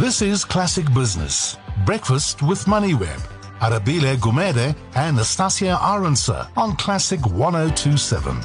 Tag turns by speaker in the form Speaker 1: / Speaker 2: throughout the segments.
Speaker 1: This is Classic Business. Breakfast with MoneyWeb. Arabile Gumede and Nastasia Arendse on Classic 1027.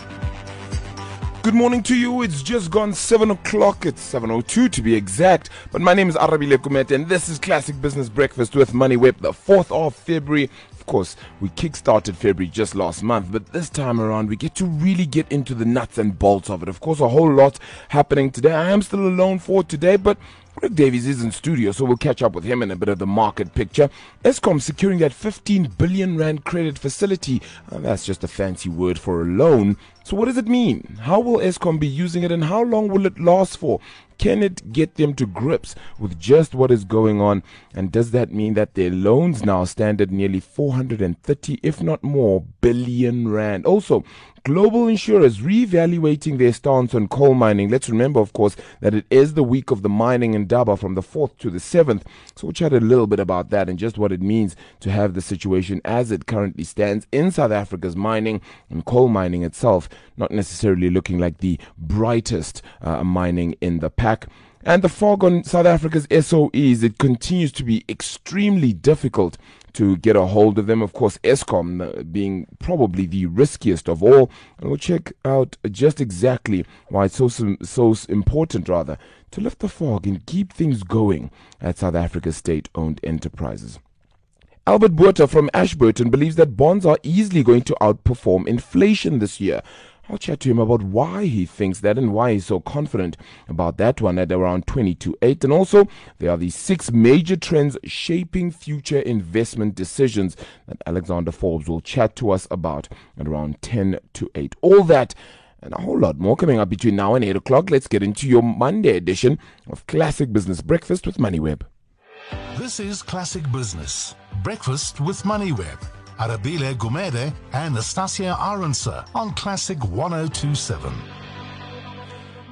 Speaker 2: Good morning to you. It's just gone 7 o'clock. It's 7.02 to be exact. But my name is Arabile Gumede and this is Classic Business Breakfast with MoneyWeb, the 4th of February. Of course, we kick-started February just last month, but this time around we get to really get into the nuts and bolts of it. Of course, a whole lot happening today. I am still alone for today, but Greg Davies is in studio, so we'll catch up with him in a bit of the market picture. Eskom securing that 15 billion rand credit facility. Uh, that's just a fancy word for a loan. So, what does it mean? How will Eskom be using it, and how long will it last for? Can it get them to grips with just what is going on? And does that mean that their loans now stand at nearly 430, if not more, billion rand? Also, global insurers reevaluating their stance on coal mining. Let's remember, of course, that it is the week of the mining Indaba from the 4th to the 7th. So we'll chat a little bit about that and just what it means to have the situation as it currently stands in South Africa's mining and coal mining itself, not necessarily looking like the brightest uh, mining in the pack. And the fog on South Africa's SOEs, it continues to be extremely difficult to get a hold of them. Of course, Eskom uh, being probably the riskiest of all. And we'll check out just exactly why it's so, so important, rather, to lift the fog and keep things going at South Africa's state owned enterprises. Albert Botha from Ashburton believes that bonds are easily going to outperform inflation this year. I'll chat to him about why he thinks that and why he's so confident about that one at around 22.8. And also, there are these six major trends shaping future investment decisions that Alexander Forbes will chat to us about at around 10 to 8. All that and a whole lot more coming up between now and 8 o'clock. Let's get into your Monday edition of Classic Business Breakfast with MoneyWeb.
Speaker 1: This is Classic Business. Breakfast with MoneyWeb. Arabile Gumede and Nastasia Arendse on Classic 1027.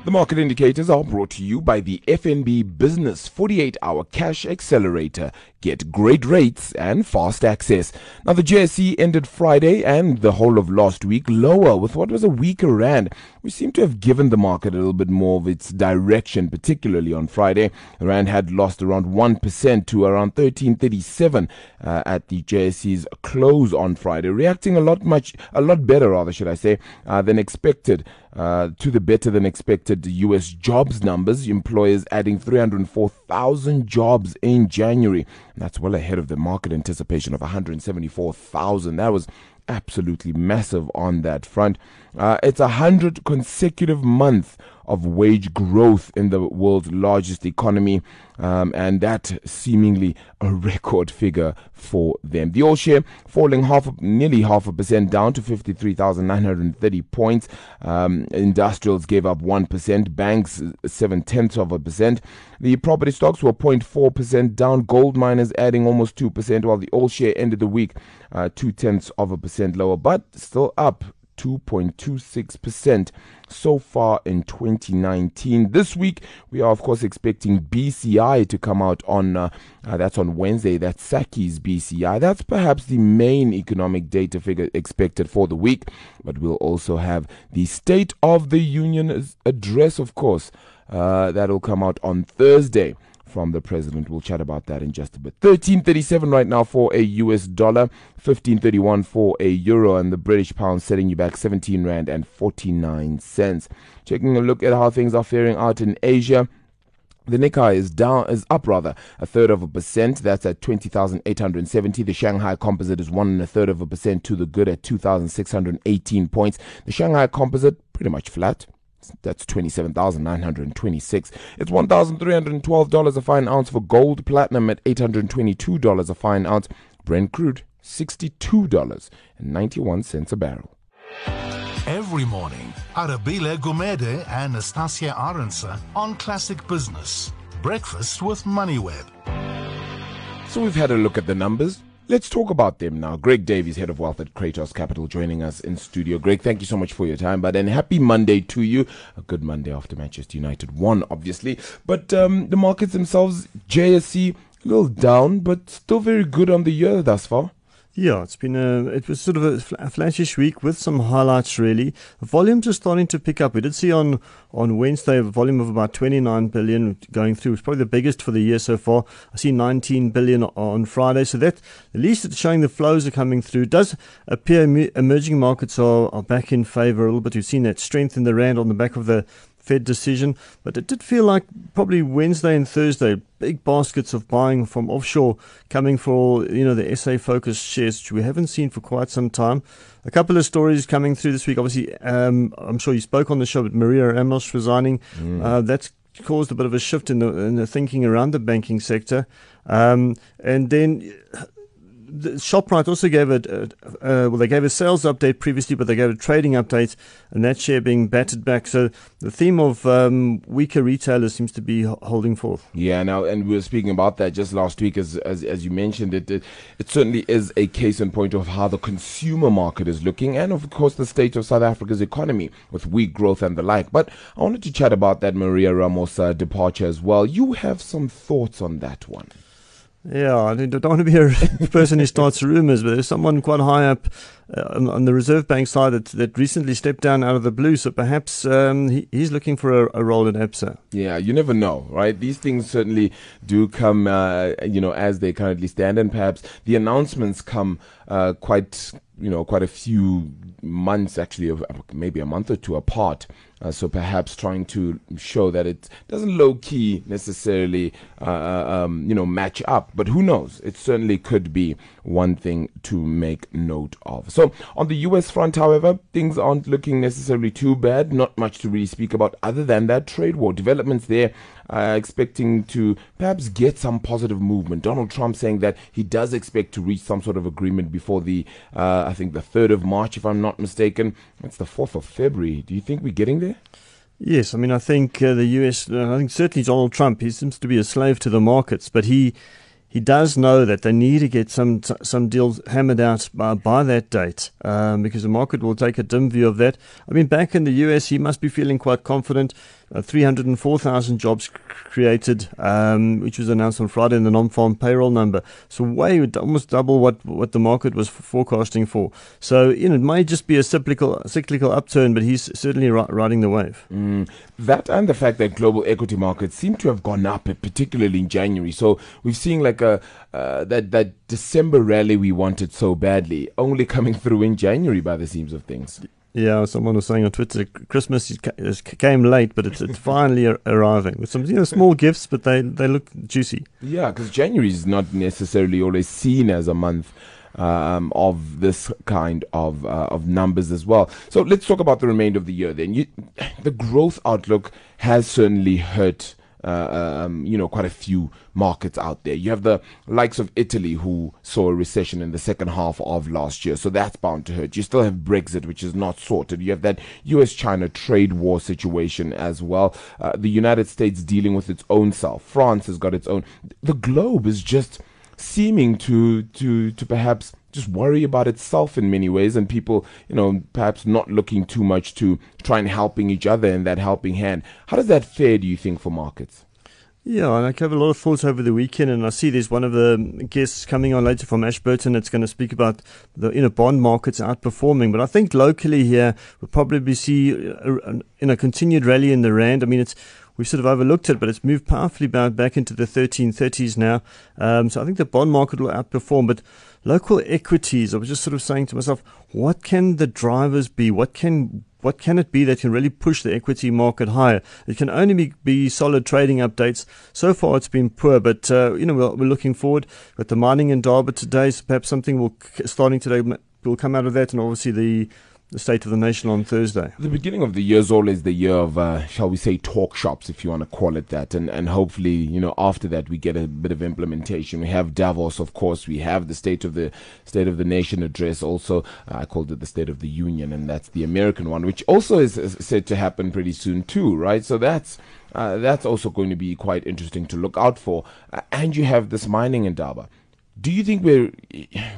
Speaker 2: The market indicators are brought to you by the FNB Business 48 Hour Cash Accelerator. Get great rates and fast access. Now, the JSE ended Friday and the whole of last week lower with what was a weaker Rand. We seem to have given the market a little bit more of its direction, particularly on Friday. The Rand had lost around 1% to around 1337 uh, at the JSE's close on Friday, reacting a lot much, a lot better, rather, should I say, uh, than expected. Uh, to the better than expected U.S. jobs numbers, employers adding 304,000 jobs in January. That's well ahead of the market anticipation of 174,000. That was absolutely massive on that front. Uh, it's a hundred consecutive month of wage growth in the world's largest economy, um, and that seemingly a record figure for them. The all share falling half, nearly half a percent down to 53,930 points. Um, industrials gave up 1%, banks seven tenths of a percent. The property stocks were 0.4% down, gold miners adding almost 2%, while the all share ended the week uh, two tenths of a percent lower, but still up 2.26% so far in 2019. This week, we are, of course, expecting BCI to come out on, uh, uh, that's on Wednesday. That's SACCI's BCI. That's perhaps the main economic data figure expected for the week. But we'll also have the State of the Union address, of course. Uh, that'll come out on Thursday from the president. We'll chat about that in just a bit. 1337 right now for a US dollar, 1531 for a euro, and the British pound setting you back 17 rand and 49 cents. Taking a look at how things are faring out in Asia. The Nikkei is down, is up rather a third of a percent. That's at twenty thousand eight hundred seventy. The Shanghai Composite is one and a third of a percent to the good at two thousand six hundred eighteen points. The Shanghai Composite pretty much flat. That's 27,926. It's $1,312 a fine ounce for gold, platinum at $822 a fine ounce, Brent crude $62.91 a barrel.
Speaker 1: Every morning, Arabile Gumede and Nastasia Arendse on Classic Business. Breakfast with MoneyWeb.
Speaker 2: So we've had a look at the numbers. Let's talk about them now. Greg Davies, head of wealth at Cratos Capital, joining us in studio. Greg, thank you so much for your time. But then happy Monday to you. A good Monday after Manchester United won, obviously. But um, the markets themselves, JSE, a little down, but still very good on the year thus far.
Speaker 3: Yeah, it's been a it was sort of a, fl- a flashish week with some highlights. Really, volumes are starting to pick up. We did see on on Wednesday a volume of about 29 billion going through. It's probably the biggest for the year so far. I see 19 billion on Friday, so that at least it's showing the flows are coming through. It does appear emerging markets are, are back in favour a little bit. We've seen that strength in the rand on the back of the Fed decision, but it did feel like probably Wednesday and Thursday, big baskets of buying from offshore coming for you know the SA focused shares, which we haven't seen for quite some time. A couple of stories coming through this week. Obviously, um, I'm sure you spoke on the show, but Maria Ramos resigning. Mm. Uh, that's caused a bit of a shift in the, in the thinking around the banking sector. Um, and then the Shoprite also gave a, uh, well, they gave a sales update previously, but they gave a trading update, and that share being battered back. So the theme of um, weaker retailers seems to be holding forth.
Speaker 2: Yeah, now, and we were speaking about that just last week, as as, as you mentioned, it, it it certainly is a case in point of how the consumer market is looking, and of course the state of South Africa's economy with weak growth and the like. But I wanted to chat about that Maria Ramos uh, departure as well. You have some thoughts on that one.
Speaker 3: Yeah, I don't want to be a person who starts rumors, but there's someone quite high up uh, on the Reserve Bank side that, that recently stepped down out of the blue. So perhaps um, he, he's looking for a, a, role at ABSA.
Speaker 2: Yeah, you never know, right? These things certainly do come, uh, you know, as they currently stand, and perhaps the announcements come uh, quite, you know, quite a few months, actually, maybe a month or two apart. Uh, so perhaps trying to show that it doesn't low key necessarily, uh, uh, um, you know, match up. But who knows? It certainly could be one thing to make note of. So on the U.S. front, however, things aren't looking necessarily too bad. Not much to really speak about other than that trade war developments there uh, expecting to perhaps get some positive movement. Donald Trump saying that he does expect to reach some sort of agreement before the, uh, I think, the 3rd of March, if I'm not mistaken. It's the 4th of February. Do you think we're getting there?
Speaker 3: Yes, I mean, I think uh, the US, uh, I think certainly Donald Trump, he seems to be a slave to the markets, but he he does know that they need to get some some deals hammered out by, by that date um, because the market will take a dim view of that. I mean, back in the US, he must be feeling quite confident. Uh, 304,000 jobs created, um, which was announced on Friday in the non-farm payroll number. So way almost double what what the market was forecasting for. So you know, it might just be a cyclical cyclical upturn, but he's certainly riding the wave.
Speaker 2: Mm, that and the fact that global equity markets seem to have gone up, particularly in January. So we've seen like a uh, that that December rally we wanted so badly only coming through in January by the seams of things.
Speaker 3: Yeah, someone was saying on Twitter, Christmas came late, but it's, it's finally arriving with some you know small gifts, but they, they look juicy.
Speaker 2: Yeah, because January is not necessarily always seen as a month um, of this kind of uh, of numbers as well. So let's talk about the remainder of the year. Then, you, the growth outlook has certainly hurt uh, um, you know, quite a few markets out there. You have the likes of Italy who saw a recession in the second half of last year, so that's bound to hurt. You still have Brexit, which is not sorted. You have that US China trade war situation as well. Uh, the United States dealing with its own self. France has got its own. The globe is just seeming to to to perhaps just worry about itself in many ways and people you know perhaps not looking too much to try and helping each other in that helping hand how does that fare do you think for markets
Speaker 3: yeah, and I have a lot of thoughts over the weekend, and I see there's one of the guests coming on later from Ashburton that's going to speak about the you know bond markets outperforming. But I think locally here we'll probably see a, a, in a continued rally in the rand. I mean, it's we've sort of overlooked it, but it's moved powerfully back into the 1330s now. Um, so I think the bond market will outperform. But local equities, I was just sort of saying to myself, what can the drivers be? What can what can it be that can really push the equity market higher? It can only be, be solid trading updates. So far, it's been poor, but uh, you know we're, we're, looking forward. But the mining Indaba today, so perhaps something will starting today will come out of that, and obviously the the State of the Nation on Thursday.
Speaker 2: The beginning of the year is always the year of, uh, shall we say, talk shops, if you want to call it that. And, and hopefully, you know, after that, we get a bit of implementation. We have Davos, of course. We have the State of the State of the Nation address. Also, uh, I called it the State of the Union, and that's the American one, which also is, is said to happen pretty soon too, right? So that's uh, that's also going to be quite interesting to look out for. Uh, and you have this mining Indaba do you think we're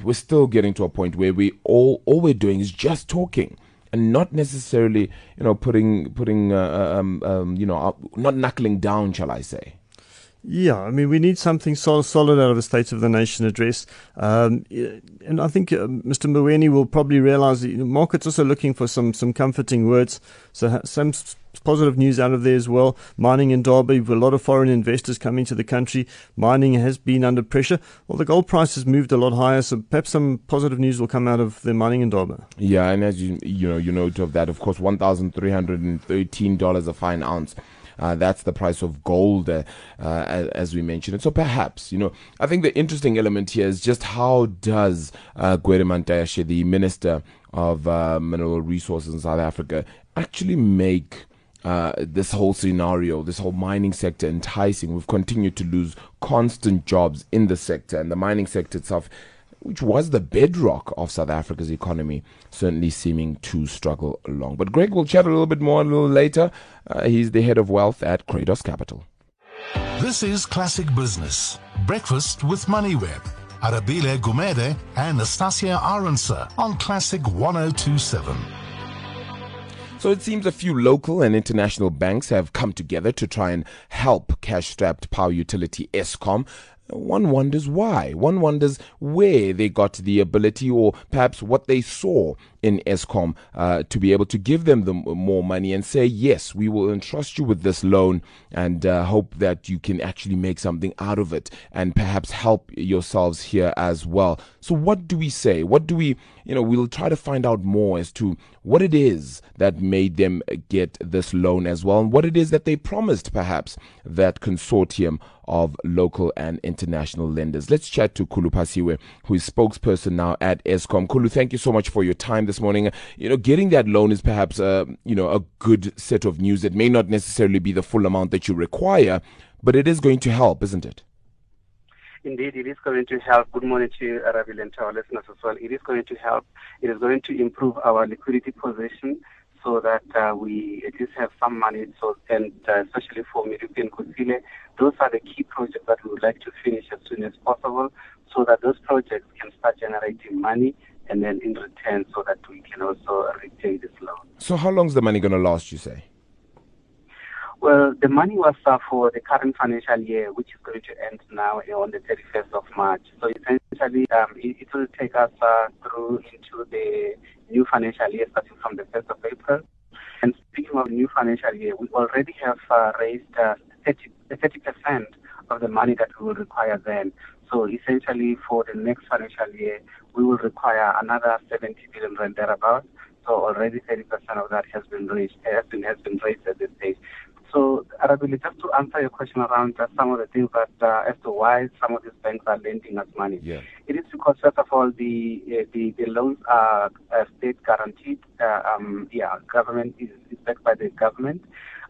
Speaker 2: we're still getting to a point where we all all we're doing is just talking and not necessarily you know putting putting uh, uh um, um, you know not knuckling down shall i say
Speaker 3: Yeah, I mean, we need something sol- solid out of a State of the Nation address. Um, and I think uh, Mr. Mboweni will probably realize that the market's also looking for some, some comforting words. So, some positive news out of there as well. Mining Indaba, with a lot of foreign investors coming to the country. Mining has been under pressure. Well, the gold price has moved a lot higher, so perhaps some positive news will come out of the mining Indaba.
Speaker 2: Yeah, and as you you know, you note of that, of course, one thousand three hundred and thirteen dollars a fine ounce. Uh, that's the price of gold, uh, uh, as, we mentioned. And so perhaps, you know, I think the interesting element here is just how does uh, the Minister of uh, Mineral Resources in South Africa, actually make uh, this whole scenario, this whole mining sector enticing. We've continued to lose constant jobs in the sector, and the mining sector itself which was the bedrock of South Africa's economy, certainly seeming to struggle along. But Greg will chat a little bit more a little later. Uh, he's the head of wealth at Cratos Capital.
Speaker 1: This is Classic Business. Breakfast with MoneyWeb. Arabile Gumede and Nastasia Arendse on Classic 1027.
Speaker 2: So it seems a few local and international banks have come together to try and help cash strapped power utility Eskom one wonders why. One wonders where they got the ability or perhaps what they saw in Eskom uh, to be able to give them the more money and say, yes, we will entrust you with this loan and uh, hope that you can actually make something out of it and perhaps help yourselves here as well. So, what do we say? What do we, you know, we'll try to find out more as to what it is that made them get this loan as well and what it is that they promised, perhaps, that consortium of local and international lenders. Let's chat to Khulu Phasiwe, who is spokesperson now at Eskom. Khulu, thank you so much for your time this morning. You know, getting that loan is perhaps uh, you know a good set of news. It may not necessarily be the full amount that you require, but it is going to help, isn't it?
Speaker 4: Indeed, it is going to help. Good morning to you, Arabil, and to our listeners as well. It is going to help. It is going to improve our liquidity position so that uh, we at least have some money. So, and uh, especially for Medupi and Kusile, those are the key projects that we would like to finish as soon as possible, so that those projects can start generating money and then in return so that we can also repay this loan.
Speaker 2: So how long is the money going to last, you say?
Speaker 4: Well, the money was uh, for the current financial year, which is going to end now on the 31st of March. So essentially, um, it, it, will take us uh, through into the new financial year starting from the 1st of April. And speaking of new financial year, we already have uh, raised uh, 30, 30% of the money that we will require then. So essentially, for the next financial year, we will require another 70 billion rand thereabouts. So already 30% of that has been raised, has been, has been raised at this stage. So, Arabili, just to answer your question around uh, some of the things that, uh, as to why some of these banks are lending us money,
Speaker 2: yeah.
Speaker 4: it is because, first of all, the uh, the, the loans are uh, state guaranteed. Uh, um, yeah, government is, is backed by the government.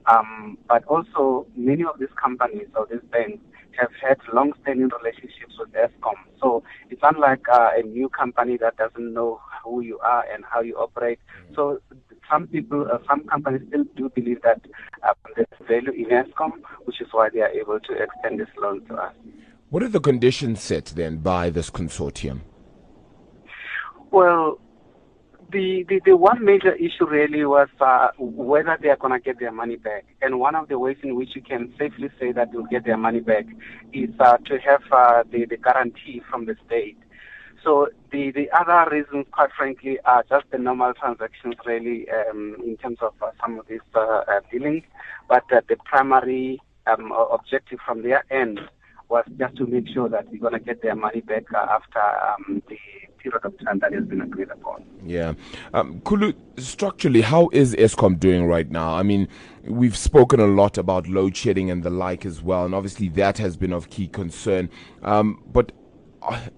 Speaker 4: Um, but also, many of these companies or these banks have had long-standing relationships with Eskom. So it's unlike uh, a new company that doesn't know who you are and how you operate. Mm-hmm. So some people, uh, some companies still do believe that uh, there's value in Eskom, which is why they are able to extend this loan to us.
Speaker 2: What are the conditions set then by this consortium?
Speaker 4: Well, the, the, the one major issue really was uh, whether they are going to get their money back. And one of the ways in which you can safely say that they'll get their money back is uh, to have uh, the, the guarantee from the state. So the, the other reasons, quite frankly, are just the normal transactions really um, in terms of uh, some of these uh, uh, dealings. But the primary um, objective from their end was just to make sure that we're going to get their money back after um, the period of time that has been agreed upon.
Speaker 2: Yeah. Um, Khulu, structurally, how is Eskom doing right now? I mean, we've spoken a lot about load shedding and the like as well, and obviously that has been of key concern. Um, but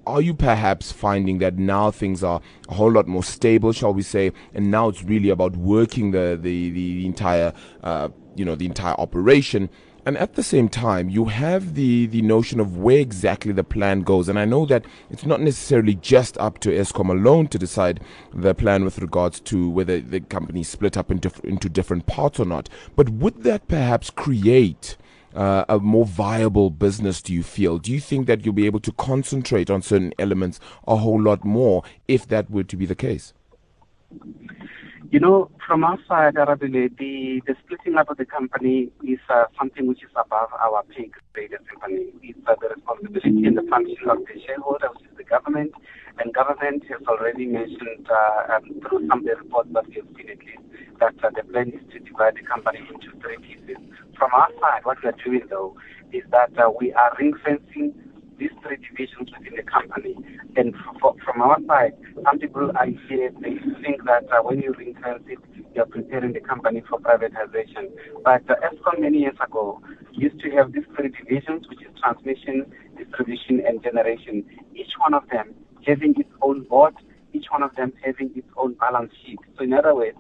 Speaker 2: are you perhaps finding that now things are a whole lot more stable, shall we say, and now it's really about working the the, the entire uh, you know the entire operation and at the same time, you have the, the notion of where exactly the plan goes. And I know that it's not necessarily just up to Eskom alone to decide the plan with regards to whether the company split up into, into different parts or not. But would that perhaps create uh, a more viable business, do you feel? Do you think that you'll be able to concentrate on certain elements a whole lot more if that were to be the case?
Speaker 4: You know, from our side, Arabile, the, the splitting up of the company is uh, something which is above our pay grade as company. It's uh, the responsibility and the function of the shareholder, which is the government. And government has already mentioned uh, um, through some of the reports that we have seen at least that uh, the plan is to divide the company into three pieces. From our side, what we are doing though is that uh, we are ring fencing these three divisions within the company. And from our side, some people are here, they think that uh, when you ring fence it, you're preparing the company for privatization. But uh, Eskom many years ago used to have these three divisions, which is transmission, distribution, and generation. Each one of them having its own board, each one of them having its own balance sheet. So in other words,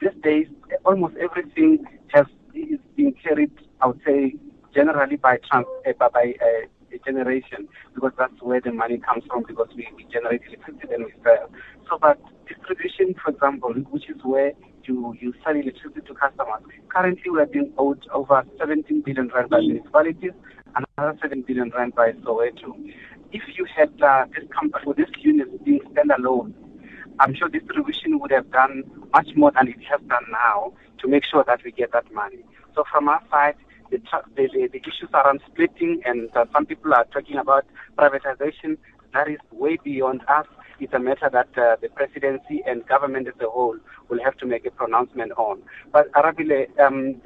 Speaker 4: these days, almost everything has is being carried, I would say, generally by trans, uh, by uh, generation because that's where the money comes from because we, we generate electricity and we sell. So, but distribution, for example, which is where you, you sell electricity to customers, currently we are being owed over 17 billion rand by municipalities, another 7 billion rand by Soweto. If you had uh, this company, or this unit being standalone, I'm sure distribution would have done much more than it has done now to make sure that we get that money. So from our side, the, the, the issues around splitting, and uh, some people are talking about privatization. That is way beyond us. It's a matter that uh, the presidency and government as a whole will have to make a pronouncement on. But Arabile, um,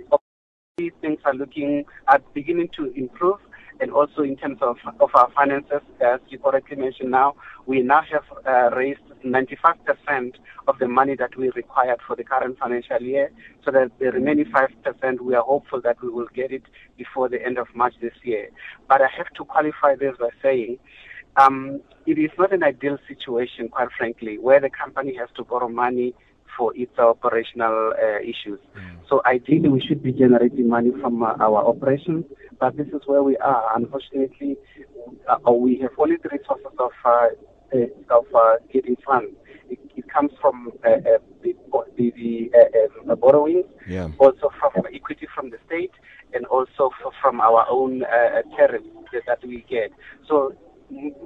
Speaker 4: things are looking are beginning to improve and also in terms of, of our finances, as you correctly mentioned now, we now have uh, raised 95% of the money that we required for the current financial year, so that the remaining 5%, we are hopeful that we will get it before the end of March this year. But I have to qualify this by saying, um, it is not an ideal situation, quite frankly, where the company has to borrow money for its operational uh, issues. Mm. So ideally, we should be generating money from uh, our operations, but this is where we are. Unfortunately, uh, we have only the resources of uh, uh, of uh, getting funds. It, it, comes from the, the, the borrowings, yeah. also from equity from the state, and also from our own tariffs that we get. So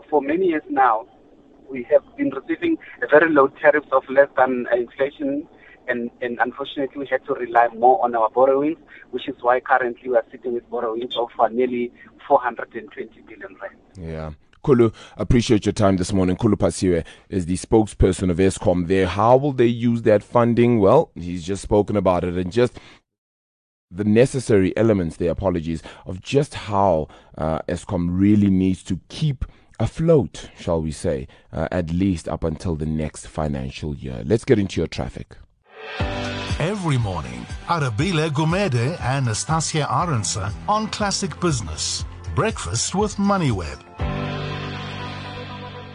Speaker 4: for many years now, we have been receiving a very low tariffs of less than inflation and, and unfortunately we had to rely more on our borrowings, which is why currently we are sitting with borrowings of uh, nearly 420 billion rand.
Speaker 2: Yeah. Khulu, appreciate your time this morning. Khulu Phasiwe is the spokesperson of Eskom there. How will they use that funding? Well, he's just spoken about it and just the necessary elements, the apologies, of just how uh, Eskom really needs to keep afloat, shall we say, uh, at least up until the next financial year. Let's get into your traffic.
Speaker 1: Every morning, Arabile Gumede and Nastasia Arendse on Classic Business. Breakfast with MoneyWeb.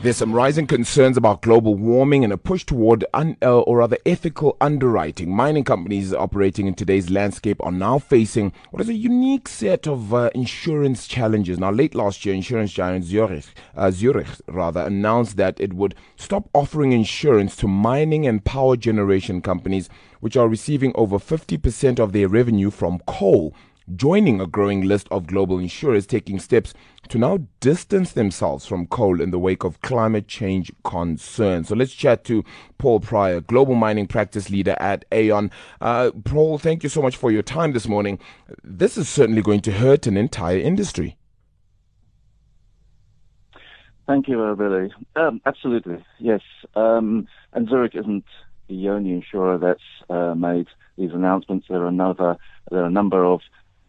Speaker 2: There's some rising concerns about global warming and a push toward un, uh, or rather ethical underwriting. Mining companies operating in today's landscape are now facing what is a unique set of uh, insurance challenges. Now, late last year, insurance giant Zurich, uh, Zurich rather announced that it would stop offering insurance to mining and power generation companies, which are receiving over 50% of their revenue from coal joining a growing list of global insurers taking steps to now distance themselves from coal in the wake of climate change concerns. So let's chat to Paul Pryor, global mining practice leader at Aon. Uh, Paul, thank you so much for your time this morning. This is certainly going to hurt an entire industry.
Speaker 5: Thank you, uh, Billy. Um, absolutely, yes. Um, and Zurich isn't the only insurer that's uh, made these announcements. There are another, there are a number of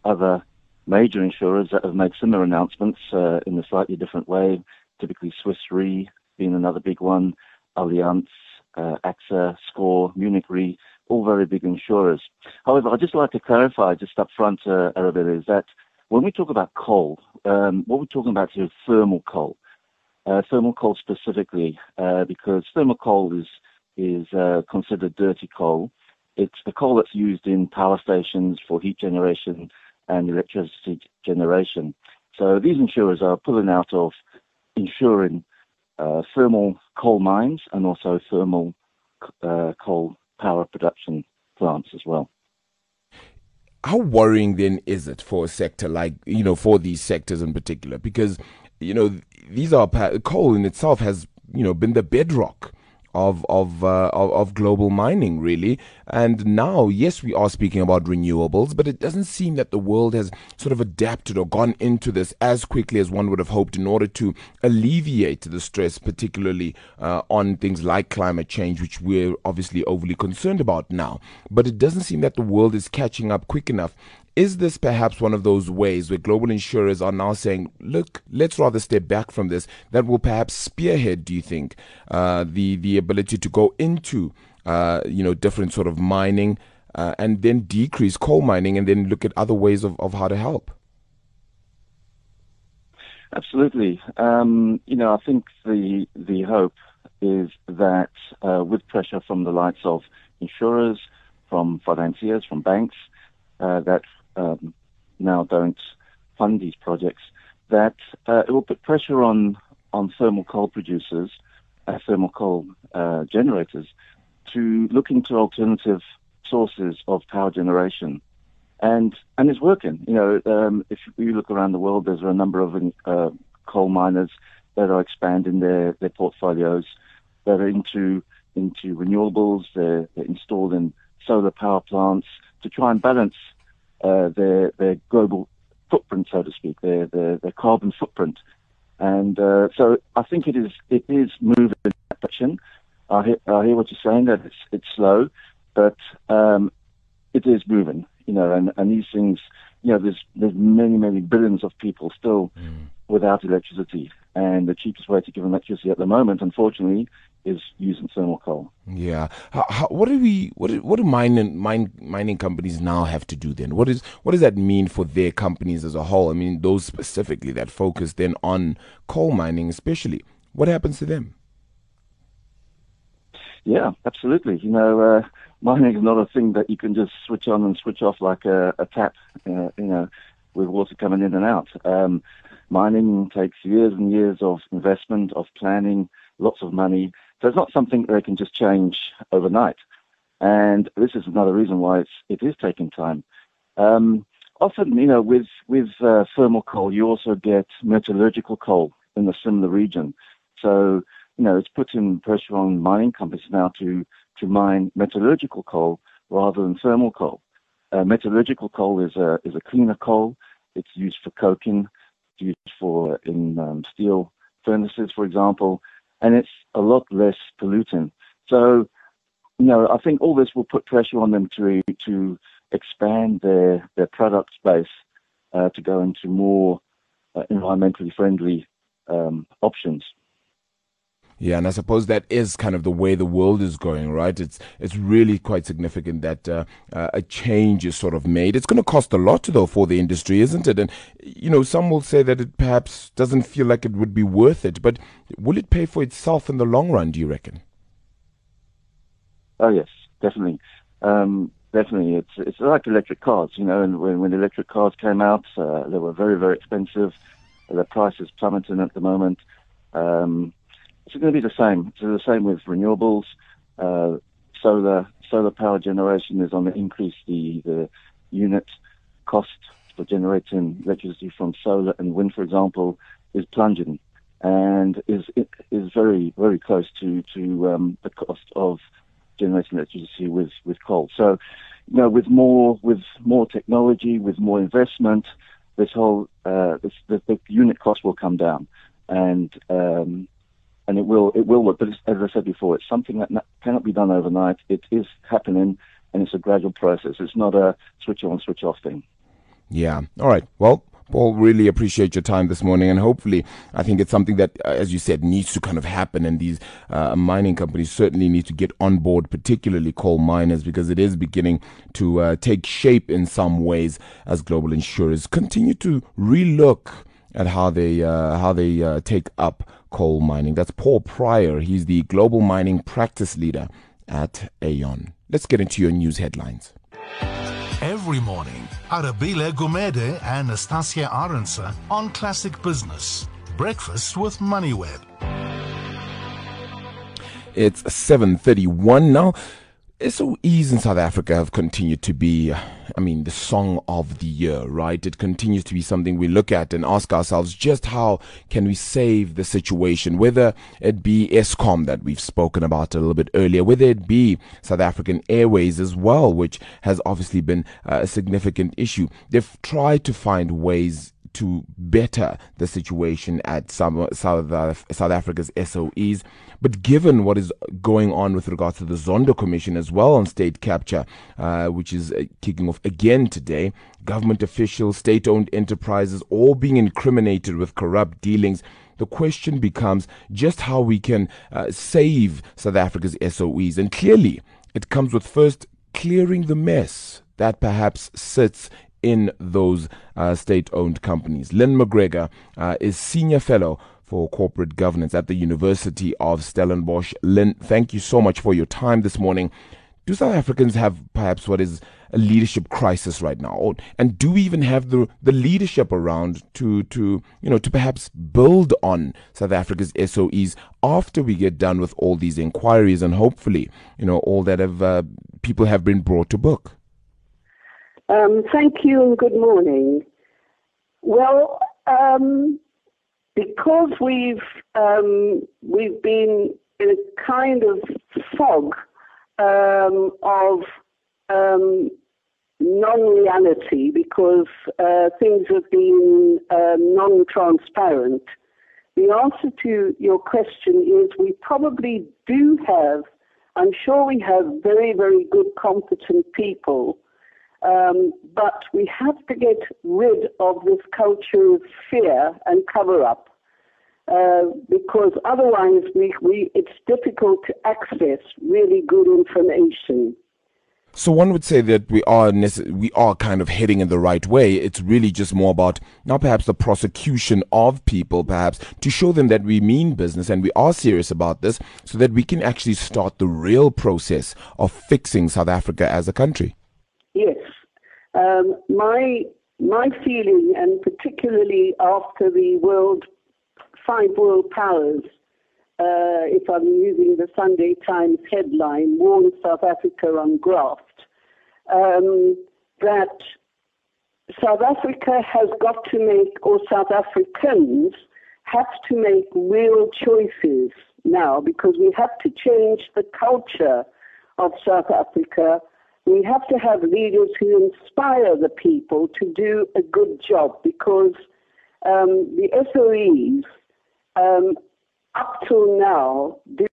Speaker 5: other major insurers that have made similar announcements uh, in a slightly different way, typically Swiss Re being another big one, Allianz, uh, AXA, SCOR, Munich Re, all very big insurers. However, I'd just like to clarify just up front, uh, Arabella, is that when we talk about coal, um, what we're talking about here is thermal coal. Uh, thermal coal specifically, uh, because thermal coal is is uh, considered dirty coal. It's the coal that's used in power stations for heat generation and electricity generation. So these insurers are pulling out of insuring uh, thermal coal mines and also thermal uh, coal power production plants as well.
Speaker 2: How worrying then is it for a sector like, you know, for these sectors in particular? Because, you know, these are, coal in itself has, you know, been the bedrock of of, uh, of, of global mining, really. And now, yes, we are speaking about renewables, but it doesn't seem that the world has sort of adapted or gone into this as quickly as one would have hoped in order to alleviate the stress, particularly uh, on things like climate change, which we're obviously overly concerned about now. But it doesn't seem that the world is catching up quick enough is this perhaps one of those ways where global insurers are now saying, look, let's rather step back from this, that will perhaps spearhead, do you think, uh, the, the ability to go into, uh, you know, different sort of mining uh, and then decrease coal mining and then look at other ways of, of how to help?
Speaker 5: Absolutely. Um, you know, I think the, the hope is that uh, with pressure from the likes of insurers, from financiers, from banks, uh, that um, now don't fund these projects, that uh, it will put pressure on, on thermal coal producers, uh, thermal coal uh, generators, to look into alternative sources of power generation. And, and it's working. You know, um, if you look around the world, there's a number of uh, coal miners that are expanding their, their portfolios, that are into, into renewables, they're, they're installing solar power plants to try and balance uh, their their global footprint, so to speak, their their, their carbon footprint. And uh, so I think it is it is moving in that direction. I hear, I hear what you're saying that it's it's slow, but um, it is moving. You know, and, and these things, you know, there's there's many many billions of people still mm. without electricity, and the cheapest way to give them electricity at the moment, unfortunately, is using thermal coal.
Speaker 2: Yeah. How, how, what do we? What do, what do mining mine, mining companies now have to do then? What is what does that mean for their companies as a whole? I mean, those specifically that focus then on coal mining, especially. What happens to them?
Speaker 5: Yeah, absolutely. You know, uh, mining is not a thing that you can just switch on and switch off like a, a tap. Uh, you know, with water coming in and out. Um, mining takes years and years of investment, of planning, lots of money. So it's not something they can just change overnight. And this is another reason why it's, it is taking time. Um, often, you know, with, with uh, thermal coal, you also get metallurgical coal in a similar region. So, you know, it's putting pressure on mining companies now to, to mine metallurgical coal rather than thermal coal. Uh, metallurgical coal is a, is a cleaner coal. It's used for coking, it's used for in um, steel furnaces, for example, and it's a lot less polluting. So, you know, I think all this will put pressure on them to to expand their their product space uh, to go into more uh, environmentally friendly um, options.
Speaker 2: Yeah, and I suppose that is kind of the way the world is going, right? It's it's really quite significant that uh, uh, a change is sort of made. It's going to cost a lot though for the industry, isn't it? And you know, some will say that it perhaps doesn't feel like it would be worth it, but will it pay for itself in the long run? Do you reckon?
Speaker 5: Oh yes, definitely. Um, definitely, it's it's like electric cars, you know. And when when electric cars came out, uh, they were very very expensive. The price is plummeting at the moment. Um, it's going to be the same. It's the same with renewables. Uh, solar solar power generation is on the increase. The the unit cost for generating electricity from solar and wind, for example, is plunging, and is is very very close to to um, the cost of generating electricity with with coal. So, you know, with more with more technology, with more investment, this whole uh, this, the, the unit cost will come down, and um, and it will it will work. But as I said before, it's something that cannot be done overnight. It is happening, and it's a gradual process. It's not a switch on, switch off thing.
Speaker 2: Yeah. All right. Well. Paul, really appreciate your time this morning, and hopefully, I think it's something that, uh, as you said, needs to kind of happen. And these uh, mining companies certainly need to get on board, particularly coal miners, because it is beginning to uh, take shape in some ways as global insurers continue to relook at how they uh, how they uh, take up coal mining. That's Paul Pryor. He's the global mining practice leader at Aon. Let's get into your news headlines.
Speaker 1: Every morning, Arabile Gumede and Nastasia Arendse on Classic Business. Breakfast with MoneyWeb.
Speaker 2: It's 7:31 now. SOEs in South Africa have continued to be, I mean, the song of the year, right? It continues to be something we look at and ask ourselves just how can we save the situation, whether it be Eskom that we've spoken about a little bit earlier, whether it be South African Airways as well, which has obviously been uh, a significant issue. They've tried to find ways to better the situation at some South, South Africa's SOEs. But given what is going on with regards to the Zondo Commission as well on state capture, uh, which is uh, kicking off again today, government officials, state owned enterprises all being incriminated with corrupt dealings the question becomes just how we can uh, save South Africa's SOEs. And clearly, it comes with first clearing the mess that perhaps sits in those uh, state owned companies. Lynn McGregor uh, is Senior Fellow for Corporate Governance at the University of Stellenbosch. Lynn, thank you so much for your time this morning. Do South Africans have perhaps what is a leadership crisis right now? And do we even have the, the leadership around to, to, you know, to perhaps build on South Africa's SOEs after we get done with all these inquiries and hopefully, you know, all that have, uh, people have been brought to book?
Speaker 6: Um, thank you and good morning. Well, um, because we've um, we've been in a kind of fog um, of um, non-reality because uh, things have been um, non-transparent. The answer to your question is we probably do have. I'm sure we have very, very good, competent people um, but we have to get rid of this culture of fear and cover up. Uh, because otherwise we, we, it's difficult to access really good information.
Speaker 2: So one would say that we are nece- we are kind of heading in the right way. It's really just more about now perhaps the prosecution of people, perhaps to show them that we mean business and we are serious about this, so that we can actually start the real process of fixing South Africa as a country.
Speaker 6: Yes, um, my my feeling, and particularly after the world five world powers, uh, if I'm using the Sunday Times headline, warn South Africa on graft, um, that South Africa has got to make, or South Africans have to make real choices now because we have to change the culture of South Africa we have to have leaders who inspire the people to do a good job because um, the SOEs, um, up till now, do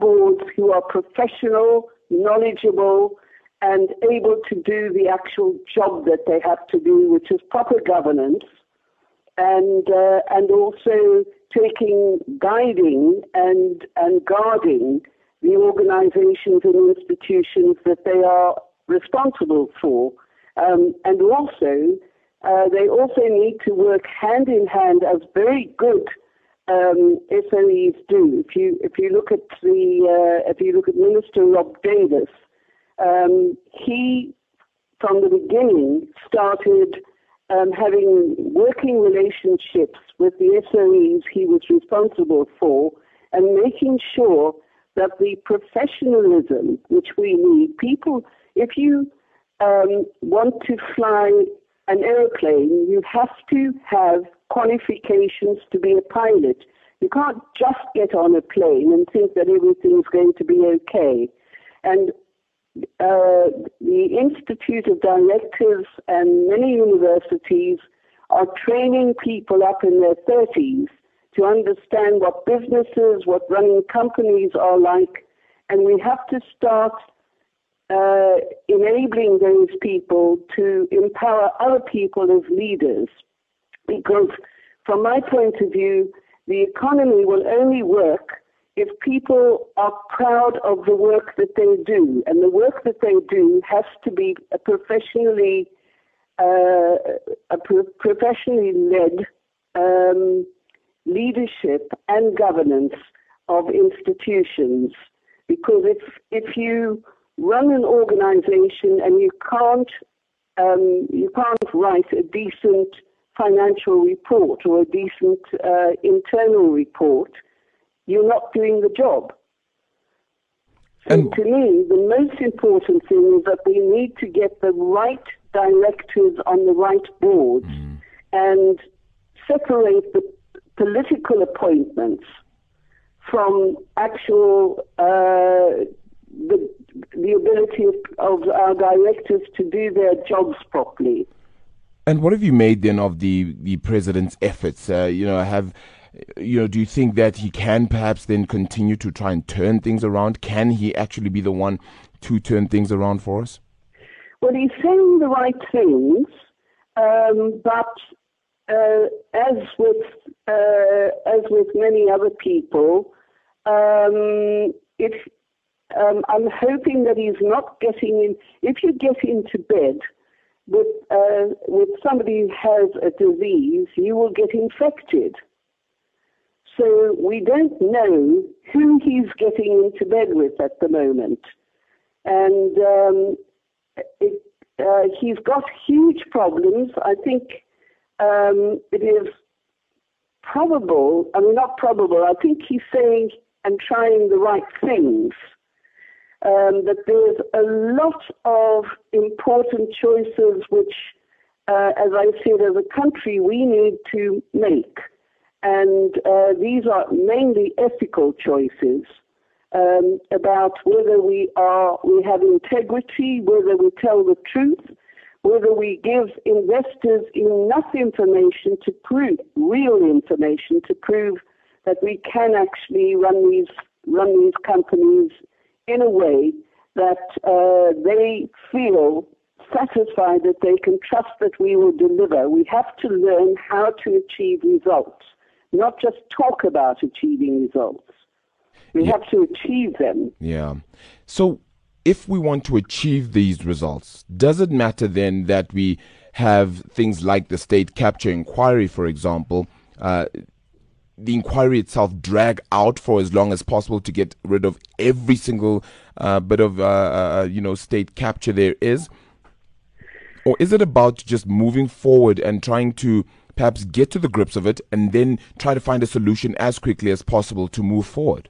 Speaker 6: boards who are professional, knowledgeable, and able to do the actual job that they have to do, which is proper governance, and uh, and also taking guiding and and guarding the organizations and institutions that they are responsible for. Um, and also, uh, they also need to work hand in hand as very good um, SOEs do. If you if you look at the uh, if you look at Minister Rob Davies, um, he from the beginning started um, having working relationships with the SOEs he was responsible for, and making sure that the professionalism which we need, people, if you um, want to fly an airplane, you have to have qualifications to be a pilot. You can't just get on a plane and think that everything's going to be okay. And uh, the Institute of Directors and many universities are training people up in their 30s to understand what businesses, what running companies are like, and we have to start uh, enabling those people to empower other people as leaders. Because, from my point of view, the economy will only work if people are proud of the work that they do, and the work that they do has to be a professionally uh, a pro- professionally led um, leadership and governance of institutions. Because if, if you run an organization and you can't, um, you can't write a decent financial report or a decent uh, internal report, you're not doing the job. And to me, the most important thing is that we need to get the right directors on the right boards mm. and separate the political appointments from actual uh, the, the ability of, of our directors to do their jobs properly.
Speaker 2: And what have you made then of the, the president's efforts? Uh, you know, have you know, do you think that he can perhaps then continue to try and turn things around? Can he actually be the one to turn things around for us?
Speaker 6: Well, he's saying the right things, um, but uh, as with uh, as with many other people, um, if um, I'm hoping that he's not getting in. If you get into bed with uh, with somebody who has a disease, you will get infected. So we don't know who he's getting into bed with at the moment. And um, it, uh, he's got huge problems. I think um, it is probable, I mean, not probable, I think he's saying and trying the right things. Um, that there's a lot of important choices which, uh, as I said, as a country, we need to make. And uh, these are mainly ethical choices um, about whether we are we have integrity, whether we tell the truth, whether we give investors enough information to prove real information to prove that we can actually run these run these companies in a way that uh, they feel satisfied that they can trust that we will deliver. We have to learn how to achieve results not just talk about achieving results. We yeah. have to achieve them.
Speaker 2: Yeah. So, if we want to achieve these results, does it matter then that we have things like the state capture inquiry, for example? Uh, the inquiry itself drag out for as long as possible to get rid of every single uh, bit of uh, uh, uh you know state capture there is, or is it about just moving forward and trying to perhaps get to the grips of it and then try to find a solution as quickly as possible to move forward?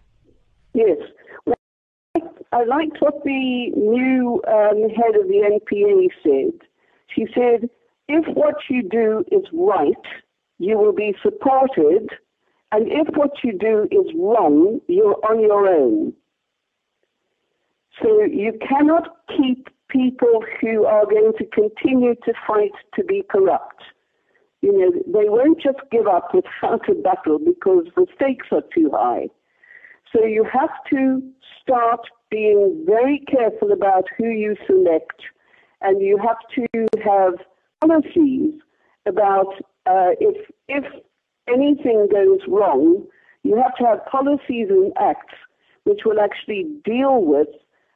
Speaker 6: Yes. I liked what the new um, head of the NPA said. She said, if what you do is right, you will be supported, and if what you do is wrong, you're on your own. So you cannot keep people who are going to continue to fight to be corrupt. You know, they won't just give up without a battle because the stakes are too high. So you have to start being very careful about who you select, and you have to have policies about uh, if if anything goes wrong, you have to have policies and acts which will actually deal with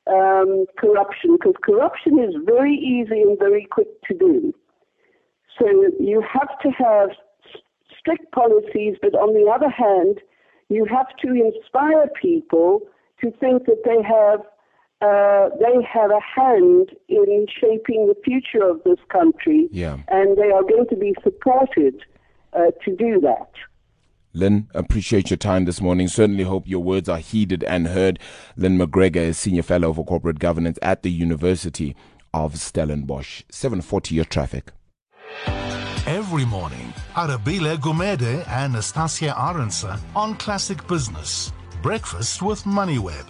Speaker 6: um, corruption, because corruption is very easy and very quick to do. So you have to have strict policies, but on the other hand, you have to inspire people to think that they have uh, they have a hand in shaping the future of this country,
Speaker 2: yeah.
Speaker 6: and they are going to be supported uh, to do that.
Speaker 2: Lynn, appreciate your time this morning. Certainly hope your words are heeded and heard. Lynn McGregor is Senior Fellow for Corporate Governance at the University of Stellenbosch. 740 your traffic.
Speaker 1: Every morning, Arabile Gumede and Nastasia Arendse on Classic Business. Breakfast with MoneyWeb.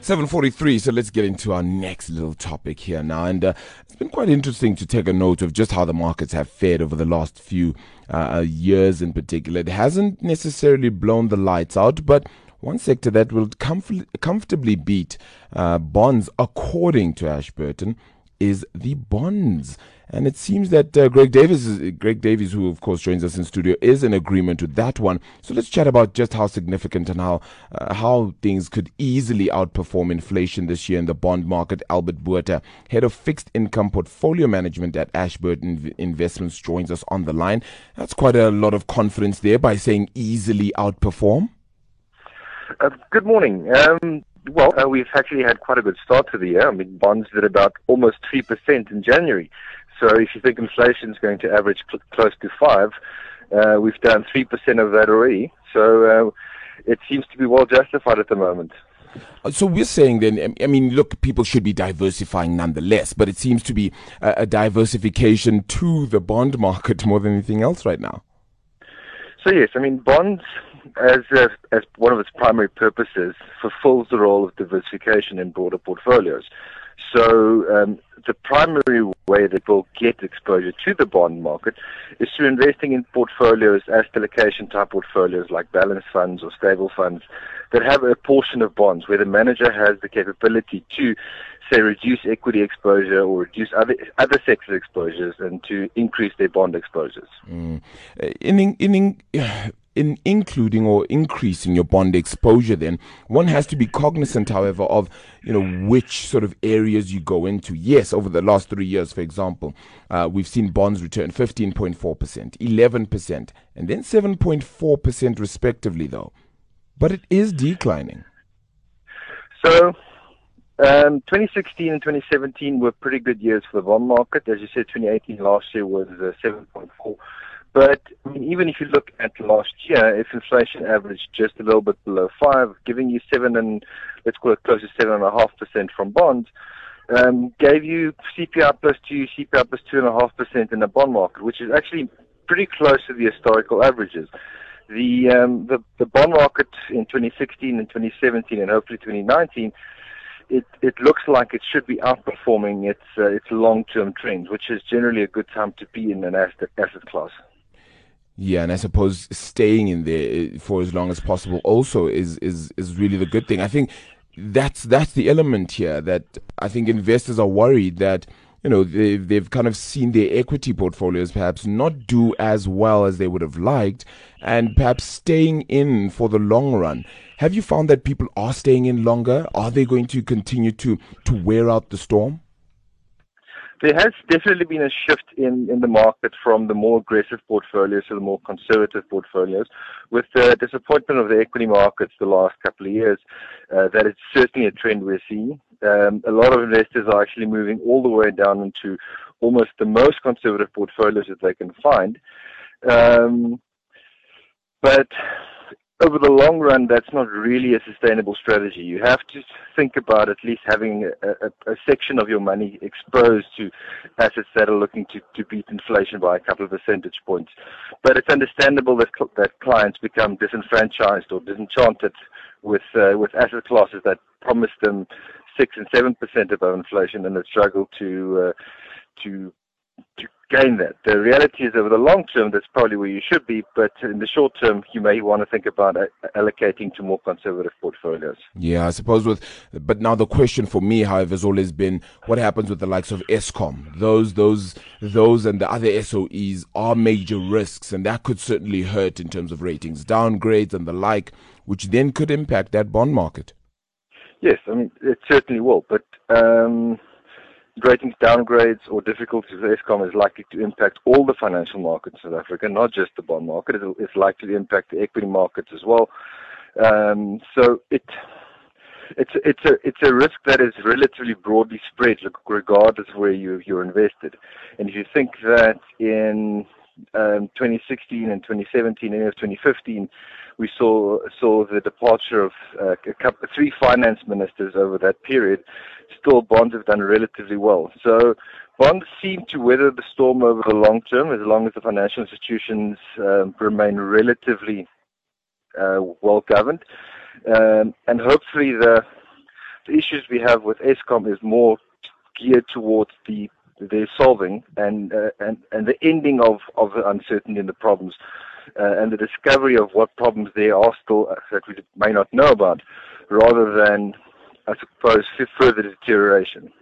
Speaker 2: 743 so let's get into our next little topic here now. And uh, it's been quite interesting to take a note of just how the markets have fared over the last few uh, uh years in particular. It hasn't necessarily blown the lights out but one sector that will comf- comfortably beat uh, bonds according to ashburton is the bonds and it seems that uh, Greg Davies, is, Greg Davies, who of course joins us in studio, is in agreement with that one. So let's chat about just how significant and how uh, how things could easily outperform inflation this year in the bond market. Albert Botha, head of fixed income portfolio management at Ashburton Investments, joins us on the line. That's quite a lot of confidence there by saying easily outperform.
Speaker 7: Uh, good morning. Um, well, uh, we've actually had quite a good start to the year. I mean, bonds did about almost 3% in January. So if you think inflation is going to average cl- close to 5 uh, we've done 3% of that already. So uh, it seems to be well justified at the moment.
Speaker 2: Uh, so we're saying then, I mean, look, people should be diversifying nonetheless, but it seems to be a, a diversification to the bond market more than anything else right now.
Speaker 7: So yes, I mean, bonds as a, as one of its primary purposes fulfills the role of diversification in broader portfolios. So um, the primary way that we'll get exposure to the bond market is through investing in portfolios, asset allocation type portfolios like balanced funds or stable funds that have a portion of bonds where the manager has the capability to say reduce equity exposure or reduce other other sector exposures and to increase their bond exposures.
Speaker 2: Mm. In, in, in, in including or increasing your bond exposure then one has to be cognizant however of you know which sort of areas you go into yes over the last three years for example uh, we've seen bonds return 15.4% 11% and then 7.4% respectively though but it is declining
Speaker 7: so um, 2016 and 2017 were pretty good years for the bond market. As you said, 2018 last year was uh, 7.4 but I mean, even if you look at last year, if inflation averaged just a little bit below five, giving you seven and let's call it close to seven and a half percent from bonds, um, gave you CPI plus two, CPI plus two and a half percent in the bond market, which is actually pretty close to the historical averages. The, um, the the bond market in 2016 and 2017 and hopefully 2019 it, it looks like it should be outperforming its uh, its long term trends, which is generally a good time to be in an asset asset class.
Speaker 2: Yeah, and I suppose staying in there eh, for as long as possible also is is is really the good thing. I think that's that's the element here that I think investors are worried that you know they've, they've kind of seen their equity portfolios perhaps not do as well as they would have liked and perhaps staying in for the long run. Have you found that people are staying in longer? Are they going to continue to to wear out the storm?
Speaker 7: there has definitely been a shift in, in the market from the more aggressive portfolios to the more conservative portfolios. With the disappointment of the equity markets the last couple of years, uh, that is certainly a trend we're seeing. Um, a lot of investors are actually moving all the way down into almost the most conservative portfolios that they can find. Um, but over the long run, that's not really a sustainable strategy. You have to think about at least having a, a, a, section of your money exposed to assets that are looking to, to beat inflation by a couple of percentage points. But it's understandable that, that clients become disenfranchised or disenchanted with, uh, with asset classes that promise them six and seven percent above inflation and that struggle to, uh, to, to gain that. The reality is, over the long term, that's probably where you should be, but in the short term, you may want to think about allocating to more conservative portfolios.
Speaker 2: Yeah, I suppose with, but now the question for me, however, has always been what happens with the likes of Eskom. Those, those, those, and the other SOEs are major risks, and that could certainly hurt in terms of ratings, downgrades, and the like, which then could impact that bond market.
Speaker 7: Yes, I mean it certainly will, but. Um, ratings downgrades or difficulties with Eskom is likely to impact all the financial markets in South Africa, not just the bond market. It's likely to impact the equity markets as well. Um, so it it's it's a it's a risk that is relatively broadly spread, regardless of where you you're invested. And if you think that in um, 2016 and 2017 and 2015, we saw saw the departure of uh, couple, three finance ministers over that period. Still, bonds have done relatively well. So, bonds seem to weather the storm over the long term, as long as the financial institutions um, remain relatively uh, well governed, um, and hopefully the, the issues we have with Eskom is more geared towards the they're solving and uh, and and the ending of of the uncertainty and the problems and the discovery of what problems there are still uh, that we may not know about, rather than I suppose further deterioration.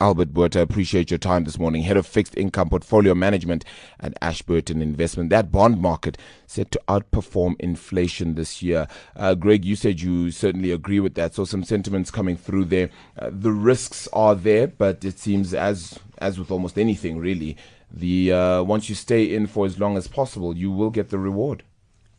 Speaker 2: Albert i appreciate your time this morning. Head of Fixed Income Portfolio Management at Ashburton Investment. That bond market set to outperform inflation this year. Uh, Greg, you said you certainly agree with that. So some sentiments coming through there. Uh, the risks are there, but it seems as as with almost anything, really, the uh, once you stay in for as long as possible, you will get the reward.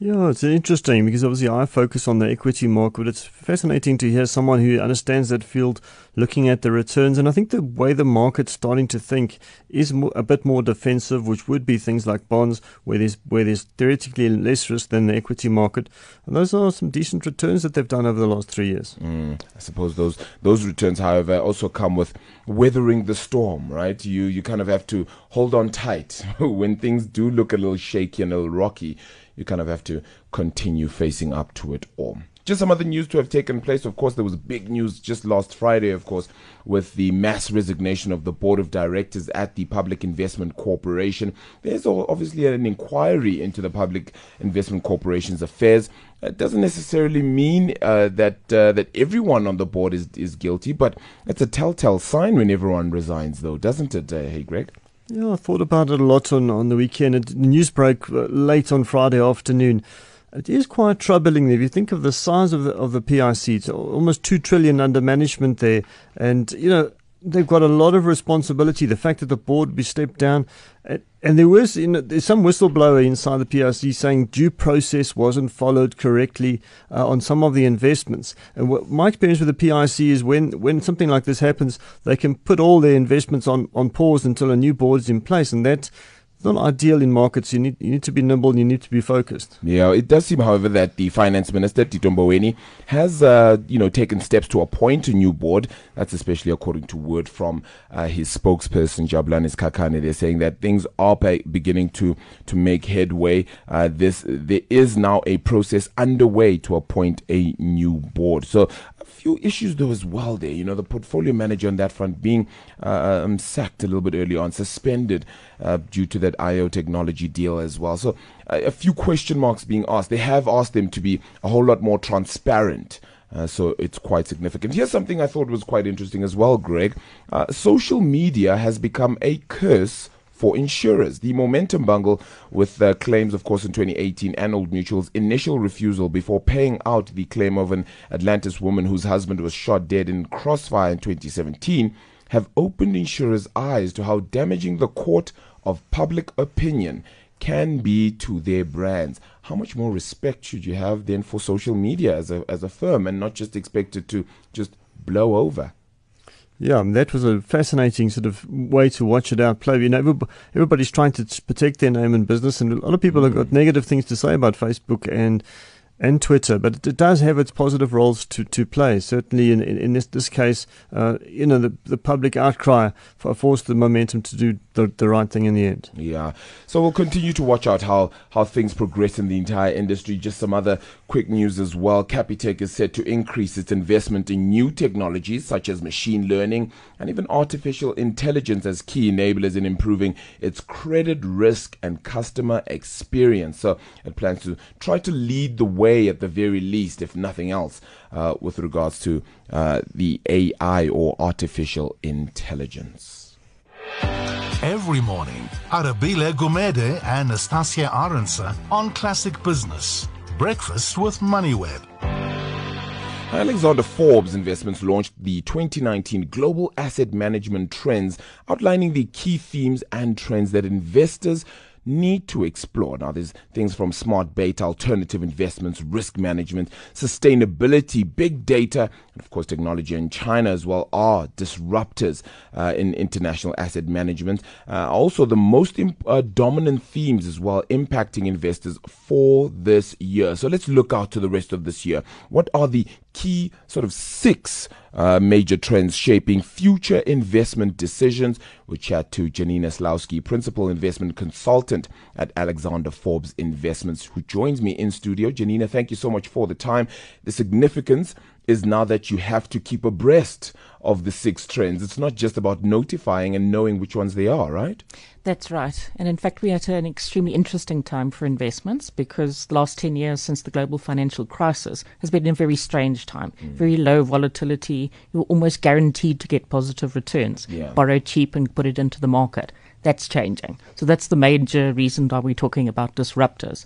Speaker 3: Yeah, it's interesting because obviously I focus on the equity market. But it's fascinating to hear someone who understands that field looking at the returns. And I think the way the market's starting to think is a bit more defensive, which would be things like bonds, where there's where there's theoretically less risk than the equity market. And those are some decent returns that they've done over the last three years.
Speaker 2: Mm, I suppose those those returns, however, also come with weathering the storm, right? You you kind of have to hold on tight when things do look a little shaky and a little rocky you kind of have to continue facing up to it all. Just some other news to have taken place. Of course, there was big news just last Friday, of course, with the mass resignation of the board of directors at the Public Investment Corporation. There's obviously an inquiry into the Public Investment Corporation's affairs. It doesn't necessarily mean uh, that uh, that everyone on the board is is guilty, but it's a telltale sign when everyone resigns, though, doesn't it? Uh, hey, Greg.
Speaker 3: Yeah, I thought about it a lot on, on the weekend. the news broke uh, late on Friday afternoon. It is quite troubling if you think of the size of the of the PIC. It's almost two trillion under management there, and you know they've got a lot of responsibility. The fact that the board be stepped down, and there was you know, there's some whistleblower inside the PIC saying due process wasn't followed correctly uh, on some of the investments. And what my experience with the PIC is when when something like this happens, they can put all their investments on on pause until a new board is in place, and that it's not ideal in markets. You need you need to be nimble. You need to be focused.
Speaker 2: Yeah, it does seem, however, that the finance minister Tito Mboweni has uh, you know taken steps to appoint a new board. That's especially according to word from uh, his spokesperson Jabulani Sikhakhane. They're saying that things are beginning to to make headway. Uh, this there is now a process underway to appoint a new board. So few issues though as well there. You know, the portfolio manager on that front being uh, um, sacked a little bit early on, suspended uh, due to that AYO technology deal as well. So uh, a few question marks being asked. They have asked them to be a whole lot more transparent. Uh, so it's quite significant. Here's something I thought was quite interesting as well, Greg. Uh, social media has become a curse for insurers. The momentum bungle with claims, of course, in 2018 and Old Mutual's initial refusal before paying out the claim of an Atlantis woman whose husband was shot dead in crossfire in 2017 have opened insurers' eyes to how damaging the court of public opinion can be to their brands. How much more respect should you have then for social media as a as a firm and not just expect it to just blow over?
Speaker 3: Yeah, that was a fascinating sort of way to watch it out play. You know, everybody's trying to protect their name and business, and a lot of people have got mm. negative things to say about Facebook and and Twitter, but it does have its positive roles to, to play. Certainly, in, in, in this, this case, uh, you know, the, the public outcry forced the momentum to do the, the right thing in the end.
Speaker 2: Yeah. So we'll continue to watch out how, how things progress in the entire industry. Just some other quick news as well. Capitec is set to increase its investment in new technologies such as machine learning and even artificial intelligence as key enablers in improving its credit risk and customer experience. So it plans to try to lead the way at the very least, if nothing else, uh, with regards to uh, the AI or artificial intelligence.
Speaker 1: Every morning, Arabile Gumede and Nastasia Arendse on Classic Business. Breakfast with MoneyWeb.
Speaker 2: Alexander Forbes Investments launched the 2019 Global Asset Management Trends, outlining the key themes and trends that investors need to explore. Now, there's things from smart beta, alternative investments, risk management, sustainability, big data, and of course, technology in China as well are disruptors uh, in international asset management. Uh, also, the most imp- uh, dominant themes as well impacting investors for this year. So let's look out to the rest of this year. What are the key sort of six uh, major trends shaping future investment decisions. We chat to Janina Slawski, Principal Investment Consultant at Alexander Forbes Investments, who joins me in studio. Janina, thank you so much for the time. The significance is now that you have to keep abreast of the six trends. It's not just about notifying and knowing which ones they are, right?
Speaker 8: That's right. And in fact, we are at an extremely interesting time for investments because the last 10 years since the global financial crisis has been a very strange time. Mm. Very low volatility. You're almost guaranteed to get positive returns. Yeah. Borrow cheap and put it into the market. That's changing. So that's the major reason why we're talking about disruptors.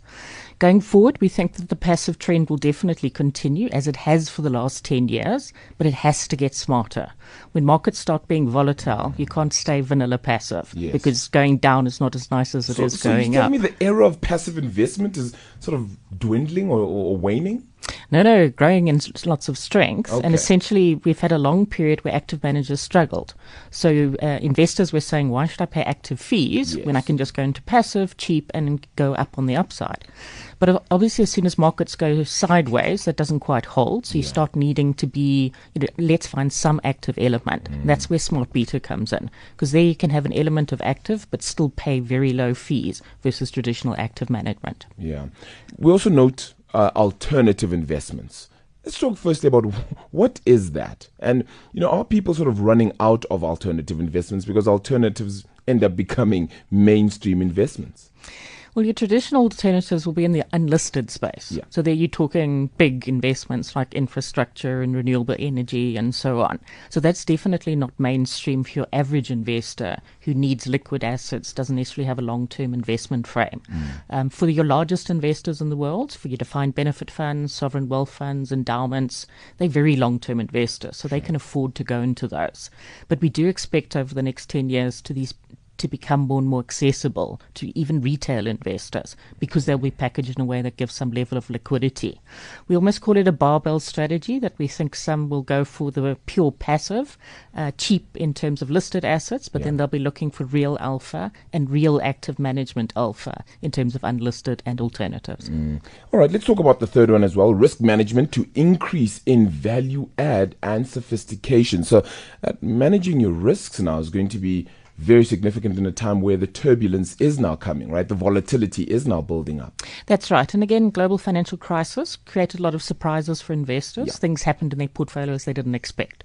Speaker 8: Going forward, we think that the passive trend will definitely continue as it has for the last 10 years, but it has to get smarter. When markets start being volatile, you can't stay vanilla passive
Speaker 2: Yes.
Speaker 8: because going down is not as nice as it is
Speaker 2: so, so
Speaker 8: going
Speaker 2: you
Speaker 8: up.
Speaker 2: me the era of passive investment is sort of dwindling or, or, or waning?
Speaker 8: No, no, growing in lots of strength.
Speaker 2: Okay.
Speaker 8: And essentially, we've had a long period where active managers struggled. So uh, investors were saying, why should I pay active fees when I can just go into passive, cheap, and go up on the upside? But obviously, as soon as markets go sideways, that doesn't quite hold. So you start needing to be, you know, let's find some active element.
Speaker 2: Mm.
Speaker 8: That's where smart beta comes in. Because there you can have an element of active, but still pay very low fees versus traditional active management.
Speaker 2: Yeah. We also note uh, alternative investments. Let's talk firstly about what is that, and you know, are people sort of running out of alternative investments because alternatives end up becoming mainstream investments?
Speaker 8: Well, your traditional alternatives will be in the unlisted space.
Speaker 2: Yeah.
Speaker 8: So there you're talking big investments like infrastructure and renewable energy and so on. So that's definitely not mainstream for your average investor who needs liquid assets, doesn't necessarily have a long-term investment frame. Um, for your largest investors in the world, for your defined benefit funds, sovereign wealth funds, endowments, they're very long-term investors, so they can afford to go into those. But we do expect over the next 10 years to these to become more and more accessible to even retail investors because they'll be packaged in a way that gives some level of liquidity. We almost call it a barbell strategy that we think some will go for the pure passive, uh, cheap in terms of listed assets, but then they'll be looking for real alpha and real active management alpha in terms of unlisted and alternatives.
Speaker 2: All right, let's talk about the third one as well risk management to increase in value add and sophistication. So, uh, managing your risks now is going to be very significant in a time where the turbulence is now coming, right? The volatility is now building up.
Speaker 8: That's right. And again, global financial crisis created a lot of surprises for investors. Things happened in their portfolios they didn't expect.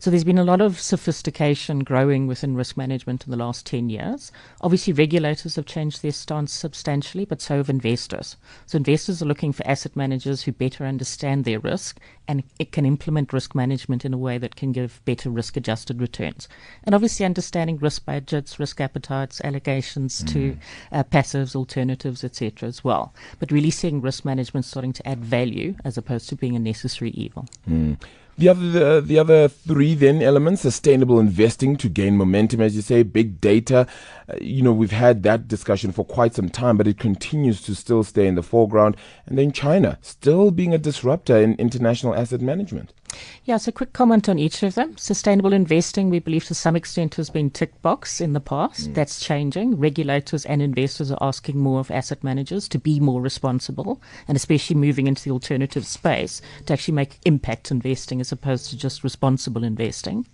Speaker 8: So there's been a lot of sophistication growing within risk management in the last 10 years. Obviously, regulators have changed their stance substantially, but so have investors. So investors are looking for asset managers who better understand their risk and it can implement risk management in a way that can give better risk adjusted returns. And obviously, understanding risk budgets, risk appetites, allocations to uh, passives, alternatives, etc. as well. But really seeing risk management starting to add value as opposed to being a necessary evil.
Speaker 2: The other, the, the other three then elements: sustainable investing to gain momentum, as you say, big data. Uh, you know, we've had that discussion for quite some time, but it continues to still stay in the foreground. And then China still being a disruptor in international asset management.
Speaker 8: Yeah, so quick comment on each of them. Sustainable investing, we believe to some extent has been tick box in the past. Mm. That's changing. Regulators and investors are asking more of asset managers to be more responsible and especially moving into the alternative space to actually make impact investing as opposed to just responsible investing.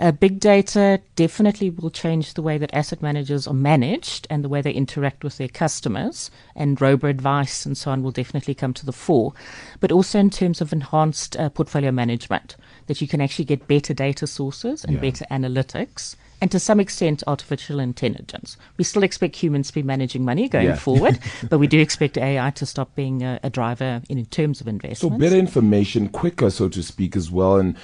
Speaker 8: Uh, big data definitely will change the way that asset managers are managed and the way they interact with their customers, and robo advice and so on will definitely come to the fore. But also in terms of enhanced uh, portfolio management, that you can actually get better data sources and
Speaker 2: Yeah.
Speaker 8: better analytics. And to some extent, artificial intelligence. We still expect humans to be managing money going
Speaker 2: Yeah.
Speaker 8: forward, but we do expect AI to stop being a, a driver in, in terms of investment.
Speaker 2: So better information, quicker, so to speak, as well, and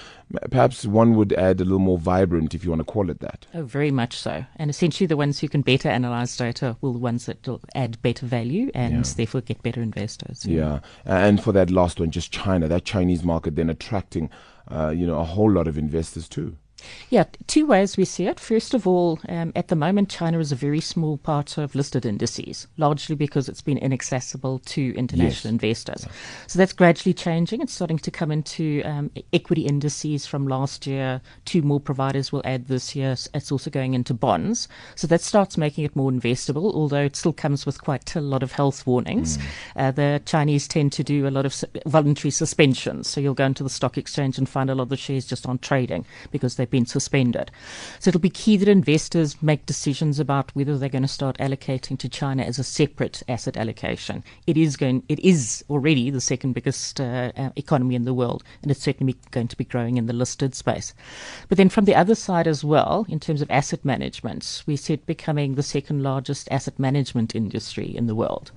Speaker 2: perhaps one would add a little more vibrant, if you want to call it that.
Speaker 8: Oh, very much so. And essentially, the ones who can better analyze data will the ones that will add better value and
Speaker 2: Yeah.
Speaker 8: therefore get better investors.
Speaker 2: Yeah, and for that last one, just China, that Chinese market, then attracting, uh, you know, a whole lot of investors too.
Speaker 8: Yeah, two ways we see it. First of all, um, at the moment, China is a very small part of listed indices, largely because it's been inaccessible to international
Speaker 2: Yes.
Speaker 8: investors. So that's gradually changing. It's starting to come into um, equity indices from last year. Two more providers will add this year. It's also going into bonds. So that starts making it more investable, although it still comes with quite a lot of health warnings. Uh, the Chinese tend to do a lot of voluntary suspensions. So you'll go into the stock exchange and find a lot of the shares just aren't trading because they've been suspended. So it'll be key that investors make decisions about whether they're going to start allocating to China as a separate asset allocation. It is going, it is already the second biggest uh, uh, economy in the world, and it's certainly going to be growing in the listed space. But then from the other side as well, in terms of asset management, we see it becoming the second largest asset management industry in the world,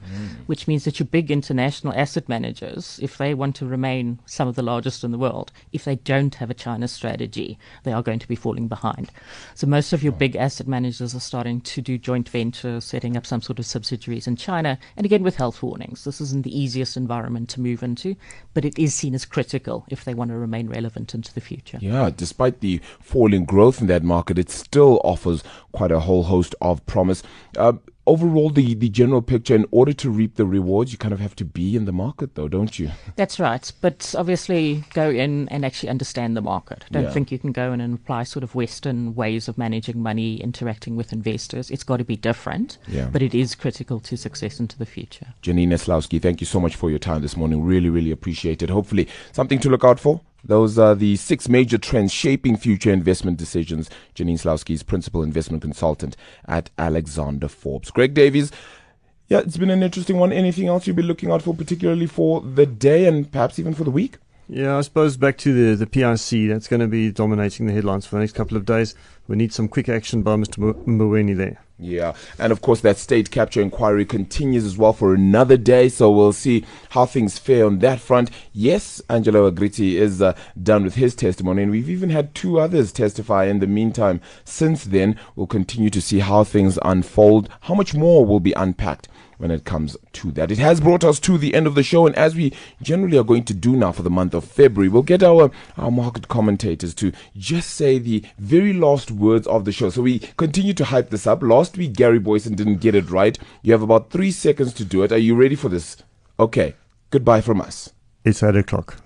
Speaker 8: which means that your big international asset managers, if they want to remain some of the largest in the world, if they don't have a China strategy, they are are going to be falling behind. So most of your big asset managers are starting to do joint ventures, setting up some sort of subsidiaries in China. And again, with health warnings, this isn't the easiest environment to move into, but it is seen as critical if they want to remain relevant into the future.
Speaker 2: Yeah, despite the falling growth in that market, it still offers quite a whole host of promise. Uh, overall the, the general picture in order to reap the rewards you kind of have to be in the market though don't you?
Speaker 8: That's right. But obviously go in and actually understand the market. Don't yeah. think you can go in and apply sort of western ways of managing money interacting with investors. It's got to be different yeah. but it is critical to success into the future.
Speaker 2: Janina Slawski thank you so much for your time this morning. Really really appreciate it. Hopefully something to look out for those are the six major trends shaping future investment decisions. Janine Slawski is principal investment consultant at Alexander Forbes. Greg Davies, yeah, it's been an interesting one. Anything else you'll be looking out for, particularly for the day and perhaps even for the week?
Speaker 3: Yeah, I suppose back to the, the PIC, that's going to be dominating the headlines for the next couple of days. We need some quick action by Mr. Mboweni there.
Speaker 2: Yeah, and of course, that state capture inquiry continues as well for another day, so we'll see how things fare on that front. Yes, Angelo Agrizzi is uh, done with his testimony, and we've even had two others testify in the meantime. Since then, we'll continue to see how things unfold, how much more will be unpacked when it comes to that. It has brought us to the end of the show, and as we generally are going to do now for the month of February, we'll get our, our market commentators to just say the very last words of the show. So we continue to hype this up. Last week, Gary Boyson didn't get it right. You have about three seconds to do it. Are you ready for this? Okay. Goodbye from us.
Speaker 3: It's 8 o'clock.